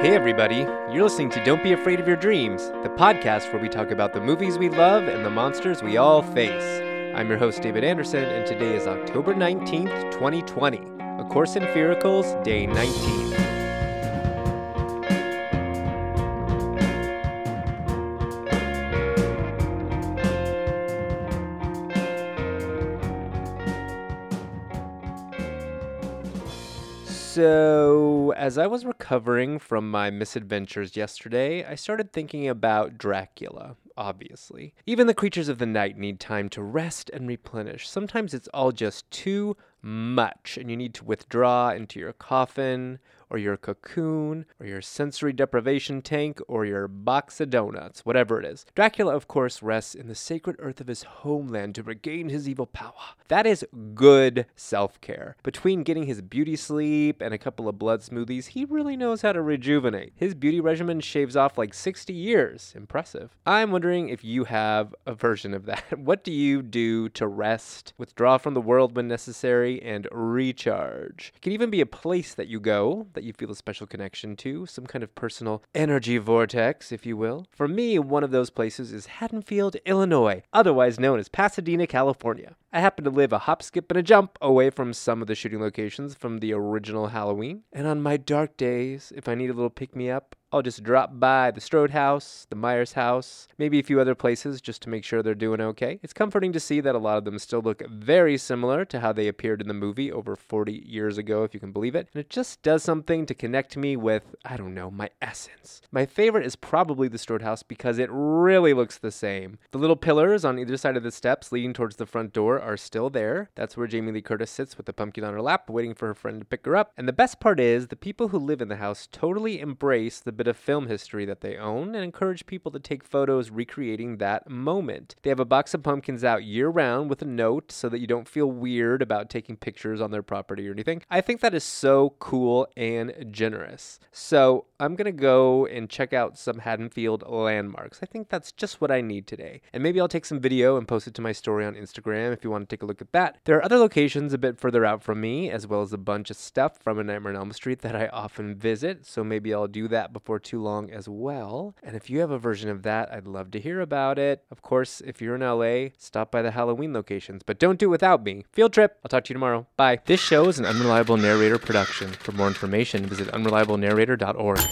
Hey, everybody. You're listening to Don't Be Afraid of Your Dreams, the podcast where we talk about the movies we love and the monsters we all face. I'm your host, David Anderson, and today is October 19th, 2020, A Course in Fearacles, Day 19. So, as I was recovering from my misadventures yesterday, I started thinking about Dracula, obviously. Even the creatures of the night need time to rest and replenish. Sometimes it's all just too much, and you need to withdraw into your coffin or your cocoon, or your sensory deprivation tank, or your box of donuts, whatever it is. Dracula, of course, rests in the sacred earth of his homeland to regain his evil power. That is good self care. Between getting his beauty sleep and a couple of blood smoothies, he really knows how to rejuvenate. His beauty regimen shaves off like 60 years. Impressive. I'm wondering if you have a version of that. What do you do to rest, withdraw from the world when necessary, and recharge? It can even be a place that you go that you feel a special connection to, some kind of personal energy vortex, if you will. For me, one of those places is Haddonfield, Illinois, otherwise known as Pasadena, California. I happen to live a hop, skip, and a jump away from some of the shooting locations from the original Halloween. And on my dark days, if I need a little pick me up, I'll just drop by the Strode house, the Myers house, maybe a few other places just to make sure they're doing okay. It's comforting to see that a lot of them still look very similar to how they appeared in the movie over 40 years ago, if you can believe it. And it just does something to connect me with, I don't know, my essence. My favorite is probably the Strode house because it really looks the same. The little pillars on either side of the steps leading towards the front door are still there. That's where Jamie Lee Curtis sits with the pumpkin on her lap, waiting for her friend to pick her up. And the best part is, the people who live in the house totally embrace the bit of film history that they own and encourage people to take photos recreating that moment. They have a box of pumpkins out year round with a note so that you don't feel weird about taking pictures on their property or anything. I think that is so cool and generous. So I'm going to go and check out some Haddonfield landmarks. I think that's just what I need today. And maybe I'll take some video and post it to my story on Instagram if you want to take a look at that. There are other locations a bit further out from me, as well as a bunch of stuff from A Nightmare on Elm Street that I often visit. So maybe I'll do that before too long as well. And if you have a version of that, I'd love to hear about it. Of course, if you're in LA, stop by the Halloween locations, but don't do it without me. Field trip. I'll talk to you tomorrow. Bye. This show is an unreliable narrator production. For more information, visit unreliablenarrator.org.